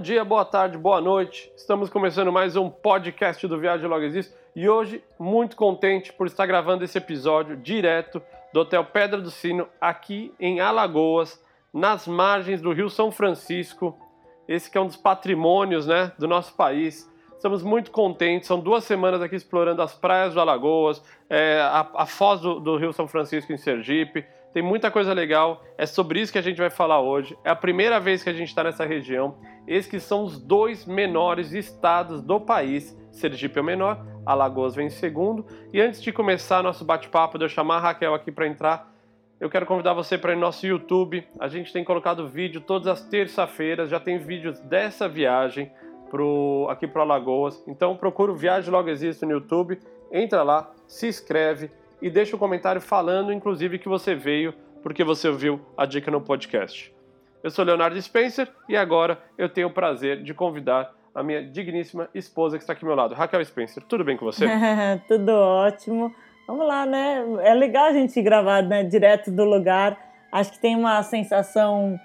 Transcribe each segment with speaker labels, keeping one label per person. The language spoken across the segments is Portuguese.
Speaker 1: Bom dia, boa tarde, boa noite. Estamos começando mais um podcast do Viagem Logo Existe e hoje muito contente por estar gravando esse episódio direto do Hotel Pedra do Sino aqui em Alagoas, nas margens do Rio São Francisco. Esse que é um dos patrimônios, né, do nosso país. Estamos muito contentes. São duas semanas aqui explorando as praias do Alagoas, é, a, a, foz do, do Rio São Francisco em Sergipe tem muita coisa legal, é sobre isso que a gente vai falar hoje. É a primeira vez que a gente está nessa região. Esses que são os dois menores estados do país. Sergipe é o menor, Alagoas vem em segundo. E antes de começar nosso bate-papo, de eu chamar a Raquel aqui para entrar, eu quero convidar você para ir no nosso YouTube. A gente tem colocado vídeo todas as terça-feiras, já tem vídeos dessa viagem pro, aqui para Alagoas. Então procura o Viagem Logo Existe no YouTube, entra lá, se inscreve e deixa um comentário falando, inclusive, que você veio porque você ouviu a dica no podcast. Eu sou Leonardo Spencer e agora eu tenho o prazer de convidar a minha digníssima esposa que está aqui ao meu lado, Raquel Spencer. Tudo bem com você?
Speaker 2: Tudo ótimo. Vamos lá, né? É legal a gente gravar né, direto do lugar. Acho que tem uma sensação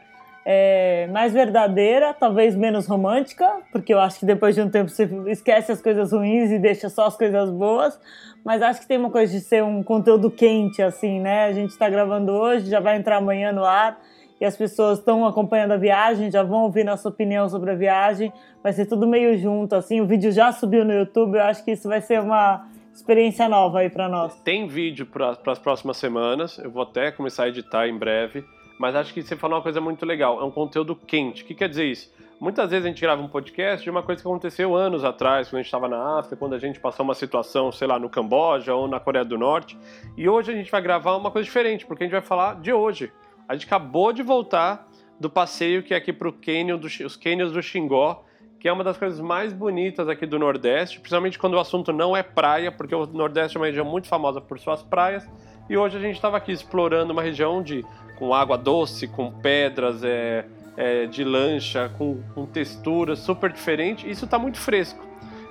Speaker 2: é, mais verdadeira, talvez menos romântica, porque eu acho que depois de um tempo você esquece as coisas ruins e deixa só as coisas boas. Mas acho que tem uma coisa de ser um conteúdo quente, assim, né? A gente está gravando hoje, já vai entrar amanhã no ar e as pessoas estão acompanhando a viagem, já vão ouvir nossa opinião sobre a viagem. Vai ser tudo meio junto, assim. O vídeo já subiu no YouTube, eu acho que isso vai ser uma experiência nova aí para nós.
Speaker 1: Tem vídeo para as próximas semanas, eu vou até começar a editar em breve. Mas acho que você falou uma coisa muito legal, é um conteúdo quente. O que quer dizer isso? Muitas vezes a gente grava um podcast de uma coisa que aconteceu anos atrás, quando a gente estava na África, quando a gente passou uma situação, sei lá, no Camboja ou na Coreia do Norte. E hoje a gente vai gravar uma coisa diferente, porque a gente vai falar de hoje. A gente acabou de voltar do passeio que é aqui para Canyon os cânions do Xingó, que é uma das coisas mais bonitas aqui do Nordeste, principalmente quando o assunto não é praia, porque o Nordeste é uma região muito famosa por suas praias. E hoje a gente estava aqui explorando uma região de com água doce, com pedras é, é, de lancha, com, com textura super diferente. Isso está muito fresco.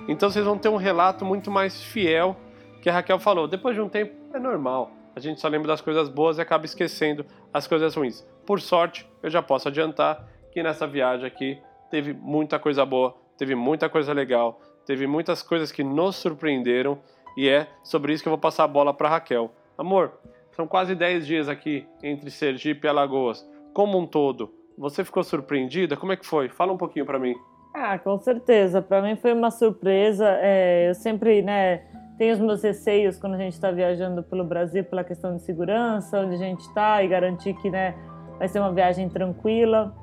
Speaker 1: Então vocês vão ter um relato muito mais fiel que a Raquel falou. Depois de um tempo é normal. A gente só lembra das coisas boas e acaba esquecendo as coisas ruins. Por sorte, eu já posso adiantar que nessa viagem aqui teve muita coisa boa, teve muita coisa legal, teve muitas coisas que nos surpreenderam e é sobre isso que eu vou passar a bola para Raquel. Amor, são quase 10 dias aqui entre Sergipe e Alagoas. Como um todo, você ficou surpreendida? Como é que foi? Fala um pouquinho para mim.
Speaker 2: Ah, com certeza. Para mim foi uma surpresa. É, eu sempre, né, tenho os meus receios quando a gente está viajando pelo Brasil pela questão de segurança, onde a gente está e garantir que, né, vai ser uma viagem tranquila.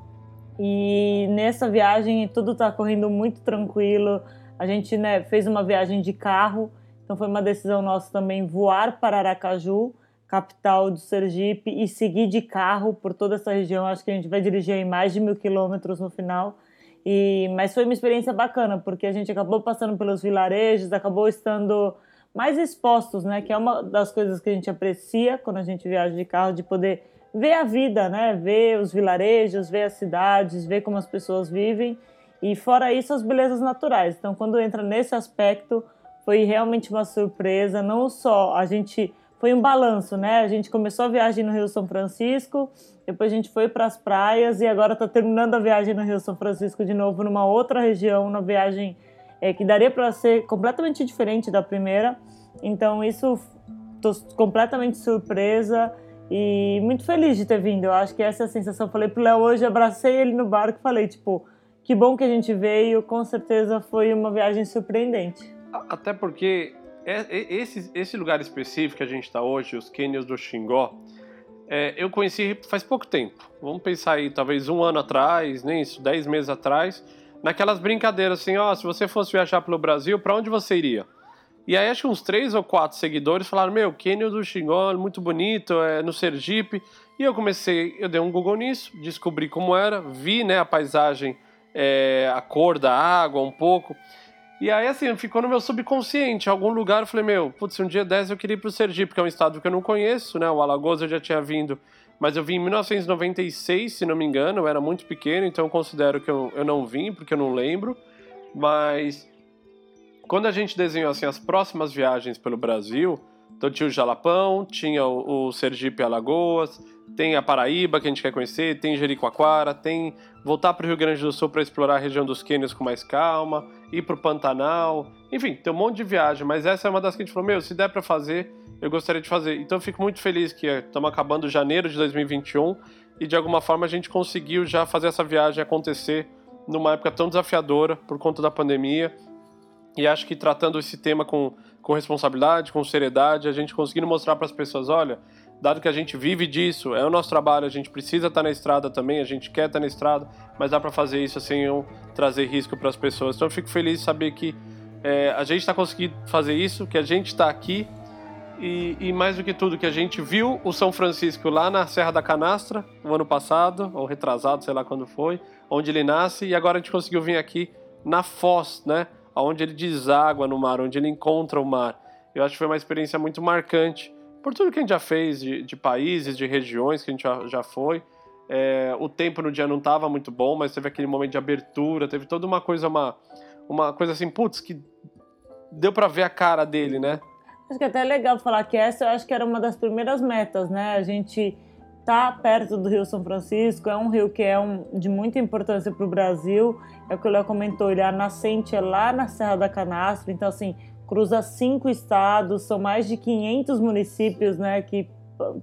Speaker 2: E nessa viagem tudo está correndo muito tranquilo. A gente, né, fez uma viagem de carro, então foi uma decisão nossa também voar para Aracaju capital do Sergipe, e seguir de carro por toda essa região. Acho que a gente vai dirigir em mais de mil quilômetros no final. E, mas foi uma experiência bacana, porque a gente acabou passando pelos vilarejos, acabou estando mais expostos, né? Que é uma das coisas que a gente aprecia quando a gente viaja de carro, de poder ver a vida, né? Ver os vilarejos, ver as cidades, ver como as pessoas vivem. E fora isso, as belezas naturais. Então, quando entra nesse aspecto, foi realmente uma surpresa. Não só a gente foi um balanço, né? A gente começou a viagem no Rio São Francisco, depois a gente foi para as praias e agora está terminando a viagem no Rio São Francisco de novo numa outra região, uma viagem é, que daria para ser completamente diferente da primeira. Então isso estou completamente surpresa e muito feliz de ter vindo. Eu acho que essa é a sensação. Falei pro Léo hoje, abracei ele no barco e falei tipo, que bom que a gente veio. Com certeza foi uma viagem surpreendente.
Speaker 1: Até porque é, é, esse, esse lugar específico que a gente está hoje, os cânions do Xingó, é, eu conheci faz pouco tempo. Vamos pensar aí, talvez um ano atrás, nem isso, dez meses atrás, naquelas brincadeiras assim, ó, se você fosse viajar pelo Brasil, para onde você iria? E aí acho que uns três ou quatro seguidores falaram, meu, Cânion do Xingó, é muito bonito, é no Sergipe. E eu comecei, eu dei um Google nisso, descobri como era, vi né, a paisagem, é, a cor da água um pouco. E aí, assim, ficou no meu subconsciente. Em algum lugar eu falei, meu, putz, um dia 10 eu queria ir pro Sergipe, que é um estado que eu não conheço, né? O Alagoas eu já tinha vindo, mas eu vim em 1996, se não me engano, eu era muito pequeno, então eu considero que eu, eu não vim, porque eu não lembro. Mas quando a gente desenhou, assim, as próximas viagens pelo Brasil, então tinha o Jalapão, tinha o, Sergipe Alagoas, tem a Paraíba que a gente quer conhecer, tem Jericoacoara, tem voltar para o Rio Grande do Sul para explorar a região dos cânions com mais calma, ir para o Pantanal, enfim, tem um monte de viagem, mas essa é uma das que a gente falou, meu, se der para fazer, eu gostaria de fazer. Então eu fico muito feliz que estamos acabando janeiro de 2021 e de alguma forma a gente conseguiu já fazer essa viagem acontecer numa época tão desafiadora por conta da pandemia. E acho que tratando esse tema com, com responsabilidade, com seriedade, a gente conseguindo mostrar para as pessoas, olha, dado que a gente vive disso, é o nosso trabalho, a gente precisa estar tá na estrada também, a gente quer estar tá na estrada, mas dá para fazer isso sem eu trazer risco para as pessoas. Então eu fico feliz de saber que é, a gente está conseguindo fazer isso, que a gente está aqui e, e, mais do que tudo, que a gente viu o São Francisco lá na Serra da Canastra, no ano passado, ou retrasado, sei lá quando foi, onde ele nasce, e agora a gente conseguiu vir aqui na Foz, né? Onde ele deságua no mar, onde ele encontra o mar. Eu acho que foi uma experiência muito marcante por tudo que a gente já fez de, de países, de regiões que a gente já, já foi. É, o tempo no dia não estava muito bom, mas teve aquele momento de abertura, teve toda uma coisa, uma, uma coisa assim, putz, que deu para ver a cara dele, né?
Speaker 2: Acho que é até legal falar que essa eu acho que era uma das primeiras metas, né? A gente tá perto do Rio São Francisco, é um rio que é um, de muita importância para o Brasil. É o que o Léo comentou, ele é a nascente é lá na Serra da Canastra, então assim, cruza cinco estados, são mais de 500 municípios, né, que...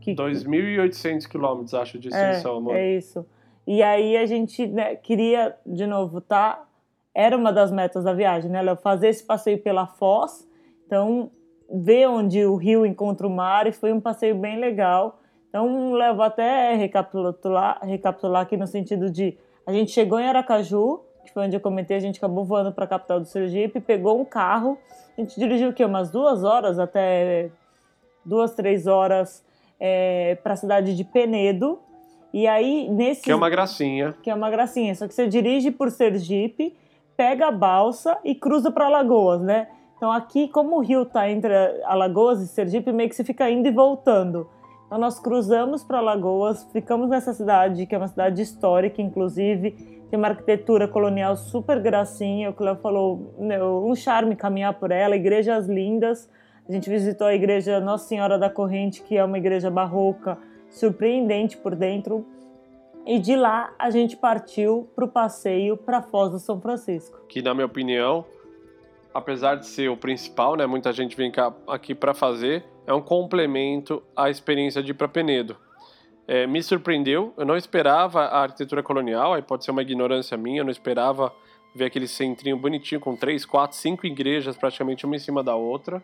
Speaker 2: que
Speaker 1: 2.800 quilômetros, acho, de extensão,
Speaker 2: é,
Speaker 1: amor.
Speaker 2: É isso. E aí a gente né, queria, de novo, tá? Era uma das metas da viagem, né, Léo? Fazer esse passeio pela Foz, então ver onde o rio encontra o mar, e foi um passeio bem legal. Então, levo até recapitular, recapitular aqui no sentido de a gente chegou em Aracaju, que foi onde eu comentei, a gente acabou voando para a capital do Sergipe, pegou um carro, a gente dirigiu o quê? Umas duas horas até duas, três horas é, para a cidade de Penedo. E aí, nesse.
Speaker 1: Que é uma gracinha.
Speaker 2: Que é uma gracinha. Só que você dirige por Sergipe, pega a balsa e cruza para Alagoas, né? Então, aqui, como o rio está entre Alagoas e Sergipe, meio que você fica indo e voltando. Então, nós cruzamos para Alagoas, ficamos nessa cidade, que é uma cidade histórica, inclusive, tem uma arquitetura colonial super gracinha, o que o Léo falou, um charme caminhar por ela, igrejas lindas. A gente visitou a igreja Nossa Senhora da Corrente, que é uma igreja barroca, surpreendente por dentro. E de lá a gente partiu para o passeio para Foz do São Francisco.
Speaker 1: Que, na minha opinião, apesar de ser o principal, né, muita gente vem cá, aqui para fazer, é um complemento à experiência de ir para Penedo é, me surpreendeu. Eu não esperava a arquitetura colonial, aí pode ser uma ignorância minha, eu não esperava ver aquele centrinho bonitinho com três, quatro, cinco igrejas praticamente uma em cima da outra.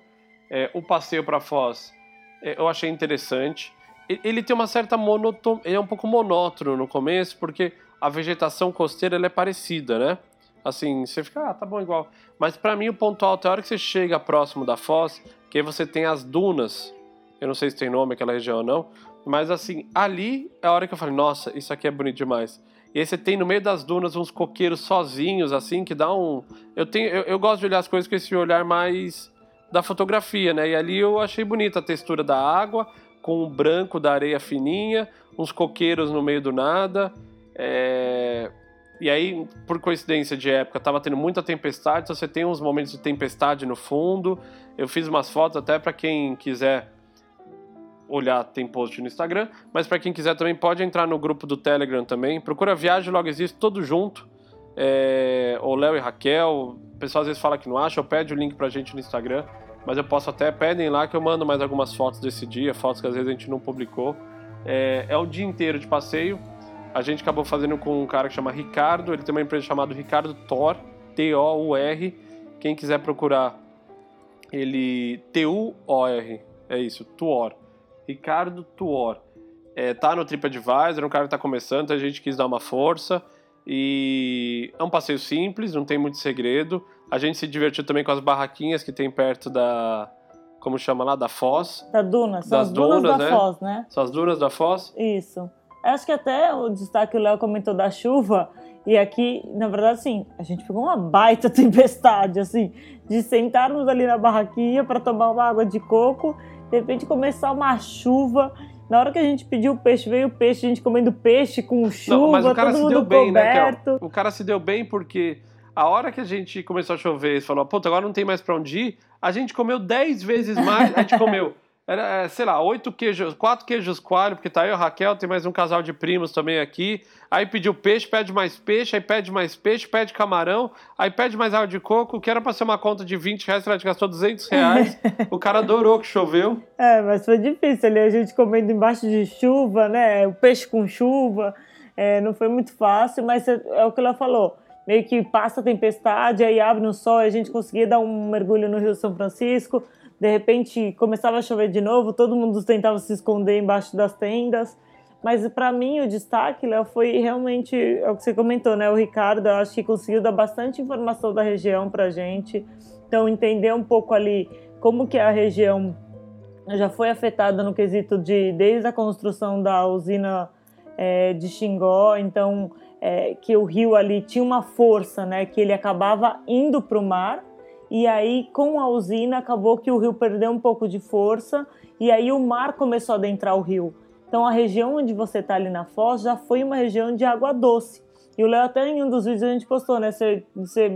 Speaker 1: É, o passeio para Foz é, eu achei interessante. Ele tem uma certa monotonia, ele é um pouco monótono no começo, porque a vegetação costeira é parecida, né? Assim, você fica, ah, tá bom igual. Mas para mim o ponto alto é a hora que você chega próximo da Foz, que aí você tem as dunas. Eu não sei se tem nome aquela região ou não, mas assim, ali é a hora que eu falei, nossa, isso aqui é bonito demais. E aí você tem no meio das dunas uns coqueiros sozinhos, assim, que dá um. Eu, tenho, eu, eu gosto de olhar as coisas com esse olhar mais da fotografia, né? E ali eu achei bonita a textura da água, com o branco da areia fininha, uns coqueiros no meio do nada. É... E aí, por coincidência de época, tava tendo muita tempestade, então você tem uns momentos de tempestade no fundo. Eu fiz umas fotos até para quem quiser olhar, tem post no Instagram. Mas para quem quiser também pode entrar no grupo do Telegram também. Procura Viagem Logo Existe, todo junto. É, o Léo e Raquel. O pessoal às vezes fala que não acha, ou pede o link pra gente no Instagram. Mas eu posso até, pedem lá que eu mando mais algumas fotos desse dia, fotos que às vezes a gente não publicou. É, é um dia inteiro de passeio. A gente acabou fazendo com um cara que chama Ricardo. Ele tem uma empresa chamada Ricardo Thor, T-O-U-R. Quem quiser procurar, ele. T-U-O-R. É isso, Tuor. Ricardo Tuor. É, tá no TripAdvisor, é um cara que tá começando, então a gente quis dar uma força. E é um passeio simples, não tem muito segredo. A gente se divertiu também com as barraquinhas que tem perto da. Como chama lá? Da Foz.
Speaker 2: Da Duna. São das as dunas, dunas da né? Foz, né?
Speaker 1: São as dunas da Foz?
Speaker 2: Isso. Acho que até o destaque que o Léo comentou da chuva. E aqui, na verdade, assim, a gente pegou uma baita tempestade, assim, de sentarmos ali na barraquinha para tomar uma água de coco de repente começar uma chuva. Na hora que a gente pediu o peixe, veio o peixe, a gente comendo peixe com chuva, Não, mas o cara todo se deu bem, coberto.
Speaker 1: né, O cara se deu bem porque a hora que a gente começou a chover e falou, puta, agora não tem mais pra onde ir, a gente comeu 10 vezes mais, a gente comeu era, é, sei lá, oito queijos, quatro queijos coalho, porque tá eu, Raquel, tem mais um casal de primos também aqui. Aí pediu peixe, pede mais peixe, aí pede mais peixe, pede camarão, aí pede mais água de coco, que era pra ser uma conta de 20 reais, ela gastou 200 reais. o cara adorou que choveu.
Speaker 2: É, mas foi difícil ali, a gente comendo embaixo de chuva, né? O peixe com chuva. É, não foi muito fácil, mas é, é o que ela falou meio que passa a tempestade, aí abre no sol e a gente conseguia dar um mergulho no Rio São Francisco de repente começava a chover de novo, todo mundo tentava se esconder embaixo das tendas. Mas para mim o destaque, Léo, foi realmente é o que você comentou, né? O Ricardo, eu acho que conseguiu dar bastante informação da região para gente. Então entender um pouco ali como que a região já foi afetada no quesito de desde a construção da usina é, de Xingó, então é, que o rio ali tinha uma força, né? Que ele acabava indo para o mar e aí com a usina acabou que o rio perdeu um pouco de força e aí o mar começou a adentrar o rio. Então a região onde você está ali na Foz já foi uma região de água doce. E o Léo até em um dos vídeos a gente postou, né? Você, você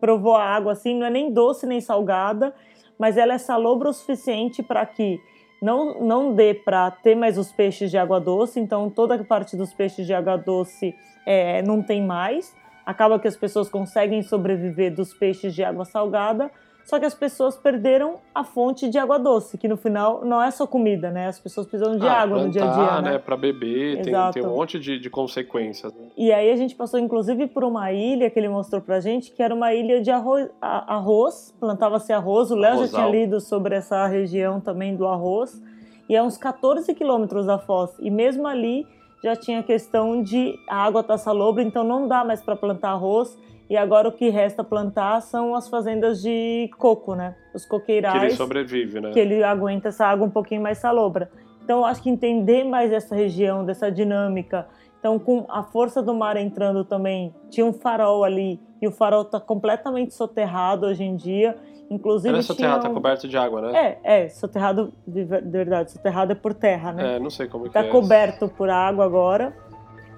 Speaker 2: provou a água assim, não é nem doce nem salgada, mas ela é salobra o suficiente para que não, não dê para ter mais os peixes de água doce, então toda a parte dos peixes de água doce é, não tem mais acaba que as pessoas conseguem sobreviver dos peixes de água salgada, só que as pessoas perderam a fonte de água doce, que no final não é só comida, né? As pessoas precisam de ah, água plantar, no dia a dia, né?
Speaker 1: né? Para beber, tem, tem, um monte de, de consequências. Né?
Speaker 2: E aí a gente passou inclusive por uma ilha que ele mostrou pra gente, que era uma ilha de arroz, arroz plantava-se arroz. O Léo já tinha lido sobre essa região também do arroz. E é uns 14 quilômetros da Foz. E mesmo ali já tinha questão de a água está salobra, então não dá mais para plantar arroz. E agora o que resta plantar são as fazendas de coco, né? Os coqueirais.
Speaker 1: Que ele sobrevive, né?
Speaker 2: Que ele aguenta essa água um pouquinho mais salobra. Então, acho que entender mais essa região, dessa dinâmica. Então, com a força do mar entrando também, tinha um farol ali, e o farol está completamente soterrado hoje em dia. Inclusive,
Speaker 1: Era soterrado, tá coberto de água,
Speaker 2: né? É, é, soterrado, de verdade, soterrado é por terra, né?
Speaker 1: É, não sei como
Speaker 2: tá
Speaker 1: que
Speaker 2: é. Tá coberto por água agora.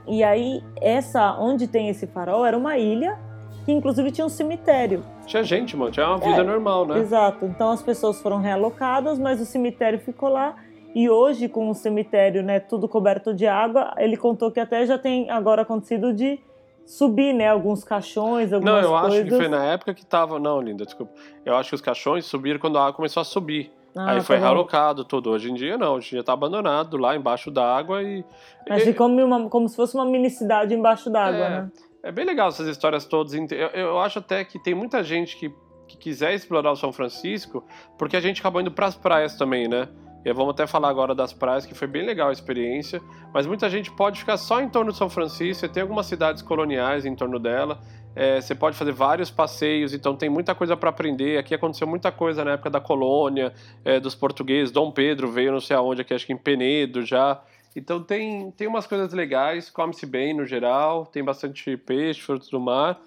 Speaker 2: E aí, essa, onde tem esse farol, era uma ilha que inclusive tinha um cemitério.
Speaker 1: Tinha gente, mano, tinha uma vida é, normal, né?
Speaker 2: Exato. Então as pessoas foram realocadas, mas o cemitério ficou lá. E hoje, com o cemitério, né, tudo coberto de água, ele contou que até já tem agora acontecido de subir, né? Alguns caixões, algumas
Speaker 1: Não, eu
Speaker 2: coisas.
Speaker 1: acho que foi na época que tava. Não, linda, desculpa. Eu acho que os caixões subiram quando a água começou a subir. Ah, Aí tá foi realocado tudo. Hoje em dia não, hoje em dia tá abandonado lá embaixo d'água e.
Speaker 2: Mas e... como, uma, como se fosse uma mini cidade embaixo d'água,
Speaker 1: é,
Speaker 2: né?
Speaker 1: É bem legal essas histórias todas. Eu, eu acho até que tem muita gente que, que quiser explorar o São Francisco, porque a gente acabou indo pras praias também, né? E vamos até falar agora das praias, que foi bem legal a experiência. Mas muita gente pode ficar só em torno de São Francisco, tem algumas cidades coloniais em torno dela. É, você pode fazer vários passeios, então tem muita coisa para aprender. Aqui aconteceu muita coisa na época da colônia, é, dos portugueses. Dom Pedro veio não sei aonde, aqui acho que em Penedo já. Então tem, tem umas coisas legais, come-se bem no geral, tem bastante peixe, frutos do mar.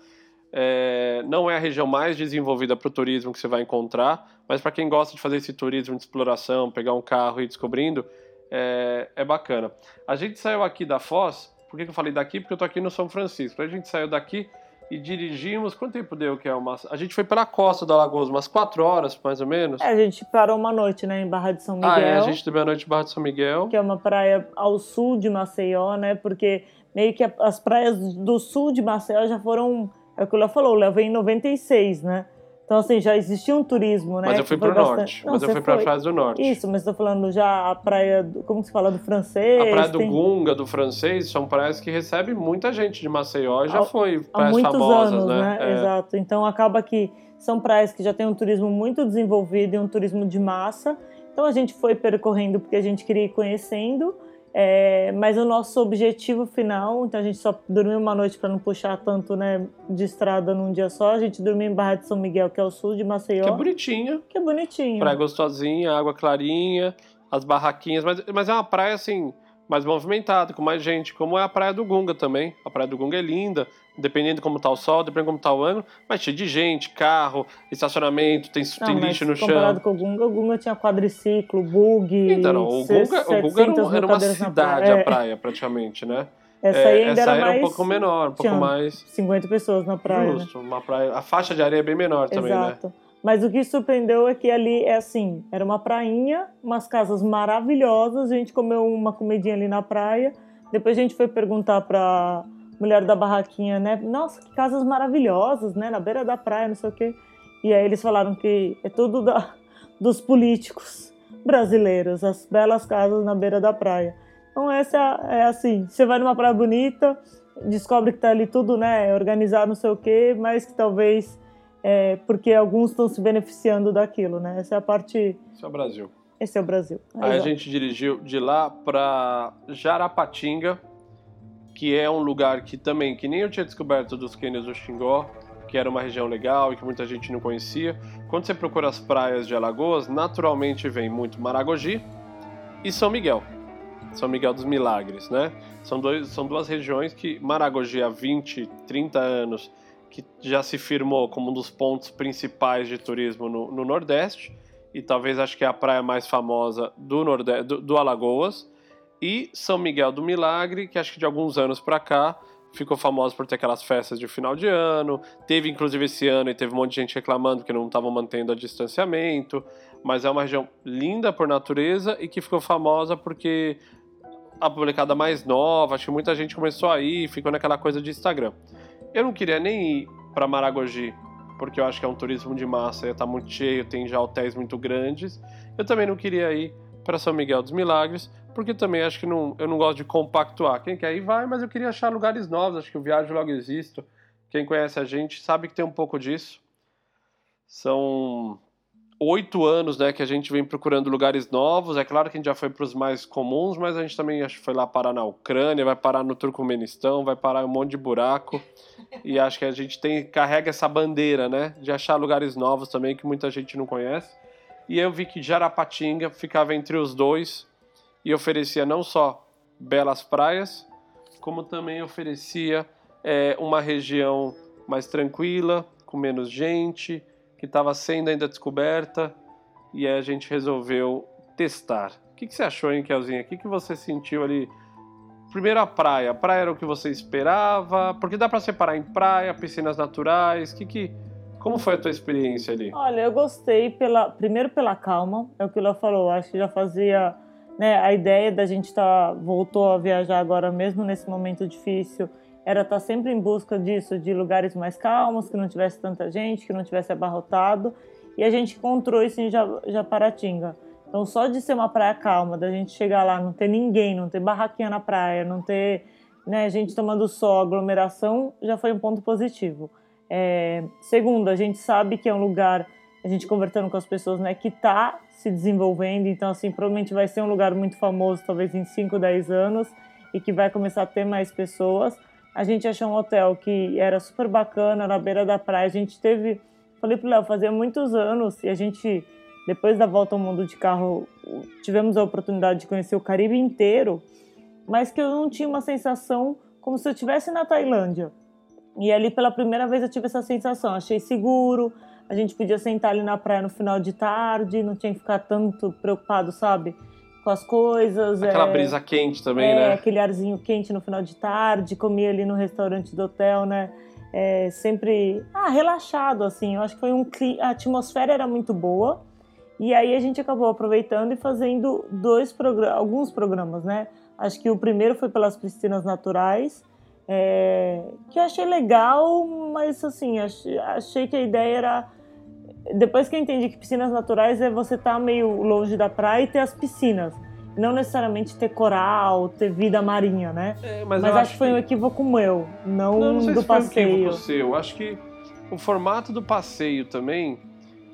Speaker 1: É, não é a região mais desenvolvida para o turismo que você vai encontrar, mas para quem gosta de fazer esse turismo de exploração, pegar um carro e ir descobrindo, é, é bacana. A gente saiu aqui da Foz, por que, que eu falei daqui? Porque eu tô aqui no São Francisco. A gente saiu daqui e dirigimos. Quanto tempo deu que é uma. A gente foi pela costa da Lagoa, umas quatro horas, mais ou menos.
Speaker 2: É, a gente parou uma noite, né, em Barra de São Miguel. Ah,
Speaker 1: é, a gente teve a noite em Barra de São Miguel.
Speaker 2: Que é uma praia ao sul de Maceió, né? Porque meio que as praias do sul de Maceió já foram é o que o Léo falou, o Léo veio em 96, né? Então, assim, já existia um turismo, né?
Speaker 1: Mas eu fui pro bastante... norte. Não, mas eu fui pra Praia do Norte.
Speaker 2: Isso, mas estou falando já a praia, do... como se fala, do francês.
Speaker 1: A praia do tem... Gunga, do francês, são praias que recebem muita gente de Maceió. Já há, foi praias
Speaker 2: há muitos
Speaker 1: famosas,
Speaker 2: anos,
Speaker 1: né?
Speaker 2: né? É. Exato. Então, acaba que são praias que já têm um turismo muito desenvolvido e um turismo de massa. Então, a gente foi percorrendo porque a gente queria ir conhecendo. É, mas o nosso objetivo final, então a gente só dormiu uma noite para não puxar tanto né, de estrada num dia só. A gente dormiu em Barra de São Miguel, que é o sul de Maceió.
Speaker 1: Que é bonitinha.
Speaker 2: Que é bonitinho.
Speaker 1: Praia gostosinha, água clarinha, as barraquinhas, mas, mas é uma praia assim mais movimentada, com mais gente, como é a Praia do Gunga também. A Praia do Gunga é linda, dependendo de como tá o sol, dependendo de como tá o ângulo, mas cheio de gente, carro, estacionamento, tem, não, tem lixo no
Speaker 2: chão. Comparado com o Gunga, o Gunga tinha quadriciclo, bug.
Speaker 1: Então, não, o Gunga, o Gunga era, era uma cidade, praia. a praia, praticamente, né?
Speaker 2: Essa aí ainda
Speaker 1: é, essa
Speaker 2: era,
Speaker 1: era um pouco menor, um pouco mais.
Speaker 2: 50 pessoas na praia.
Speaker 1: Justo, né? uma praia. A faixa de areia é bem menor também,
Speaker 2: Exato.
Speaker 1: né?
Speaker 2: Mas o que surpreendeu é que ali é assim, era uma prainha, umas casas maravilhosas, a gente comeu uma comidinha ali na praia, depois a gente foi perguntar para mulher da barraquinha, né? Nossa, que casas maravilhosas, né? Na beira da praia, não sei o quê. E aí eles falaram que é tudo da, dos políticos brasileiros, as belas casas na beira da praia. Então essa é assim, você vai numa praia bonita, descobre que tá ali tudo, né, organizado, não sei o quê, mas que talvez é, porque alguns estão se beneficiando daquilo, né? Essa é a parte.
Speaker 1: Esse é o Brasil.
Speaker 2: Esse é o Brasil.
Speaker 1: Aí Exato. a gente dirigiu de lá para Jarapatinga, que é um lugar que também, que nem eu tinha descoberto dos cânions do Xingó, que era uma região legal e que muita gente não conhecia. Quando você procura as praias de Alagoas, naturalmente vem muito Maragogi e São Miguel. São Miguel dos Milagres, né? São, dois, são duas regiões que Maragogi há 20, 30 anos que já se firmou como um dos pontos principais de turismo no, no Nordeste e talvez acho que é a praia mais famosa do, Nordeste, do, do Alagoas e São Miguel do Milagre, que acho que de alguns anos para cá ficou famosa por ter aquelas festas de final de ano. Teve inclusive esse ano e teve um monte de gente reclamando que não estavam mantendo o distanciamento. Mas é uma região linda por natureza e que ficou famosa porque a publicada mais nova, acho que muita gente começou a ir, ficou naquela coisa de Instagram. Eu não queria nem ir para Maragogi, porque eu acho que é um turismo de massa, ia estar tá muito cheio, tem já hotéis muito grandes. Eu também não queria ir para São Miguel dos Milagres, porque também acho que não, eu não gosto de compactuar. Quem quer ir vai, mas eu queria achar lugares novos, acho que o Viagem Logo Existo. Quem conhece a gente sabe que tem um pouco disso. São oito anos né, que a gente vem procurando lugares novos. É claro que a gente já foi para os mais comuns, mas a gente também acho foi lá parar na Ucrânia, vai parar no Turcomenistão, vai parar em um monte de buraco. E acho que a gente tem carrega essa bandeira né, de achar lugares novos também que muita gente não conhece. E eu vi que Jarapatinga ficava entre os dois e oferecia não só belas praias, como também oferecia é, uma região mais tranquila, com menos gente, que estava sendo ainda descoberta, e a gente resolveu testar. O que, que você achou, hein, Kelzinha? O que, que você sentiu ali? Primeiro a praia. A praia era o que você esperava? Porque dá para separar em praia, piscinas naturais. Que que como foi a tua experiência ali?
Speaker 2: Olha, eu gostei pela primeiro pela calma, é o que ela falou. Acho que já fazia, né, a ideia da gente estar tá, voltou a viajar agora mesmo nesse momento difícil era estar tá sempre em busca disso, de lugares mais calmos, que não tivesse tanta gente, que não tivesse abarrotado. E a gente encontrou isso em Japaratinga. Então, só de ser uma praia calma, da gente chegar lá, não ter ninguém, não ter barraquinha na praia, não ter né, gente tomando sol, aglomeração, já foi um ponto positivo. É, segundo, a gente sabe que é um lugar, a gente conversando com as pessoas, né, que está se desenvolvendo, então, assim, provavelmente vai ser um lugar muito famoso, talvez em 5, 10 anos, e que vai começar a ter mais pessoas. A gente achou um hotel que era super bacana, na beira da praia. A gente teve. Falei pro Léo, fazia muitos anos e a gente, depois da volta ao mundo de carro, tivemos a oportunidade de conhecer o Caribe inteiro, mas que eu não tinha uma sensação como se eu estivesse na Tailândia. E ali pela primeira vez eu tive essa sensação. Achei seguro, a gente podia sentar ali na praia no final de tarde, não tinha que ficar tanto preocupado, sabe? Com as coisas.
Speaker 1: Aquela é, brisa quente também,
Speaker 2: é,
Speaker 1: né?
Speaker 2: Aquele arzinho quente no final de tarde, comia ali no restaurante do hotel, né? É, sempre ah, relaxado, assim. Eu acho que foi um a atmosfera era muito boa. E aí a gente acabou aproveitando e fazendo dois programas, alguns programas, né? Acho que o primeiro foi pelas piscinas naturais, é, que eu achei legal, mas assim, achei, achei que a ideia era depois que eu entendi que piscinas naturais é você estar tá meio longe da praia e ter as piscinas. Não necessariamente ter coral, ter vida marinha, né? É, mas, mas acho que foi um equívoco meu, não, não, não do passeio. Foi um equívoco
Speaker 1: seu. Acho que o formato do passeio também.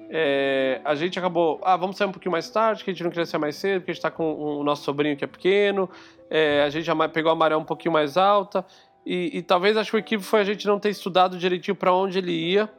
Speaker 1: É, a gente acabou. Ah, vamos sair um pouquinho mais tarde, que a gente não queria sair mais cedo, porque a gente está com o nosso sobrinho que é pequeno. É, a gente já pegou a maré um pouquinho mais alta. E, e talvez acho que o equívoco foi a gente não ter estudado direitinho para onde ele ia.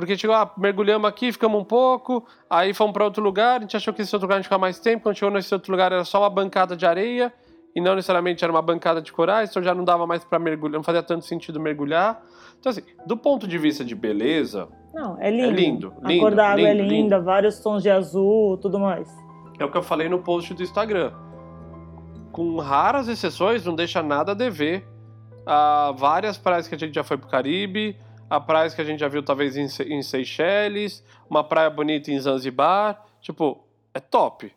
Speaker 1: Porque chegou, ah, mergulhamos aqui, ficamos um pouco, aí fomos para outro lugar, a gente achou que esse outro lugar a gente ficar mais tempo, quando chegou nesse outro lugar era só uma bancada de areia, e não necessariamente era uma bancada de corais, então já não dava mais para mergulhar, não fazia tanto sentido mergulhar. Então, assim, do ponto de vista de beleza.
Speaker 2: Não, é lindo. É lindo. A cor da água é lindo, é linda, lindo. vários tons de azul, tudo mais.
Speaker 1: É o que eu falei no post do Instagram. Com raras exceções, não deixa nada a dever a várias praias que a gente já foi pro Caribe, a praias que a gente já viu talvez em, em Seychelles, uma praia bonita em Zanzibar. Tipo, é top.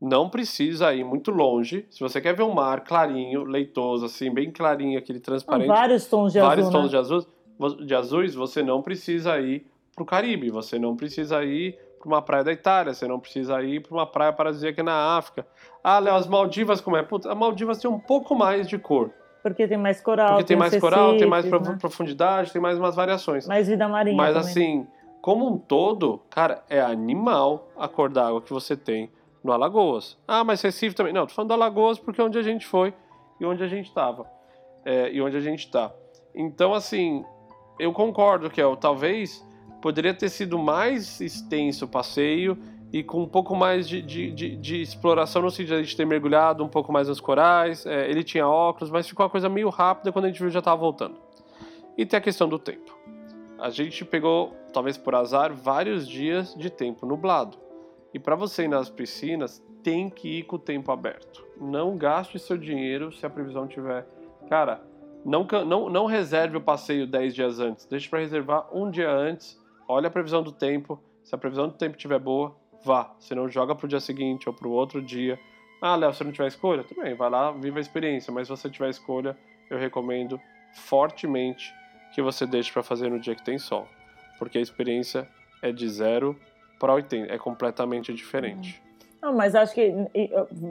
Speaker 1: Não precisa ir muito longe. Se você quer ver um mar clarinho, leitoso, assim, bem clarinho, aquele
Speaker 2: Não,
Speaker 1: transparente,
Speaker 2: vários tons de
Speaker 1: vários
Speaker 2: azul,
Speaker 1: tons
Speaker 2: né?
Speaker 1: de, azul, de azuis, você não precisa ir pro Caribe, você não precisa ir para uma praia da Itália, você não precisa ir para uma praia paradisíaca na África. Ah, Léo, as Maldivas como é? Puta, as Maldivas tem um pouco mais de cor,
Speaker 2: Porque tem mais coral,
Speaker 1: porque tem mais coral, tem mais
Speaker 2: né?
Speaker 1: profundidade, tem mais umas variações.
Speaker 2: Mais vida marinha
Speaker 1: Mas
Speaker 2: também.
Speaker 1: assim, como um todo, cara, é animal a cor d'água que você tem no Alagoas. Ah, mas Recife também. Não, tô falando do Alagoas porque é onde a gente foi e onde a gente estava. É, e onde a gente tá. Então, assim, eu concordo, Kel. Talvez poderia ter sido mais extenso o passeio e com um pouco mais de, de, de, de exploração no sentido de a gente ter mergulhado um pouco mais nos corais. É, ele tinha óculos, mas ficou uma coisa meio rápida quando a gente viu já estava voltando. E tem a questão do tempo. A gente pegou, talvez por azar, vários dias de tempo nublado. E para você ir nas piscinas, tem que ir com o tempo aberto. Não gaste seu dinheiro se a previsão tiver. Cara, não, não, não reserve o passeio 10 dias antes. Deixe para reservar um dia antes. Olha a previsão do tempo. Se a previsão do tempo estiver boa, vá. Se não, joga pro dia seguinte ou pro outro dia. Ah, Léo, se não tiver escolha, tudo bem, vai lá, viva a experiência. Mas se você tiver escolha, eu recomendo fortemente que você deixe para fazer no dia que tem sol. Porque a experiência é de 0 para 80, é completamente diferente.
Speaker 2: Não, mas acho que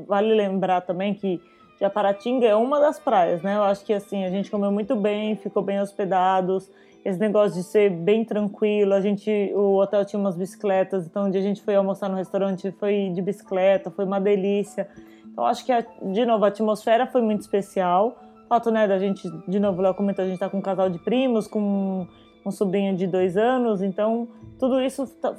Speaker 2: vale lembrar também que Japaratinga é uma das praias, né? Eu acho que assim, a gente comeu muito bem, ficou bem hospedados. Esse negócio de ser bem tranquilo, a gente, o hotel tinha umas bicicletas, então um dia a gente foi almoçar no restaurante, foi de bicicleta, foi uma delícia. Então acho que, a- de novo, a atmosfera foi muito especial. O fato, né, da gente, de novo, Léo comentou, a gente tá com um casal de primos, com um sobrinho de dois anos, então tudo isso tá-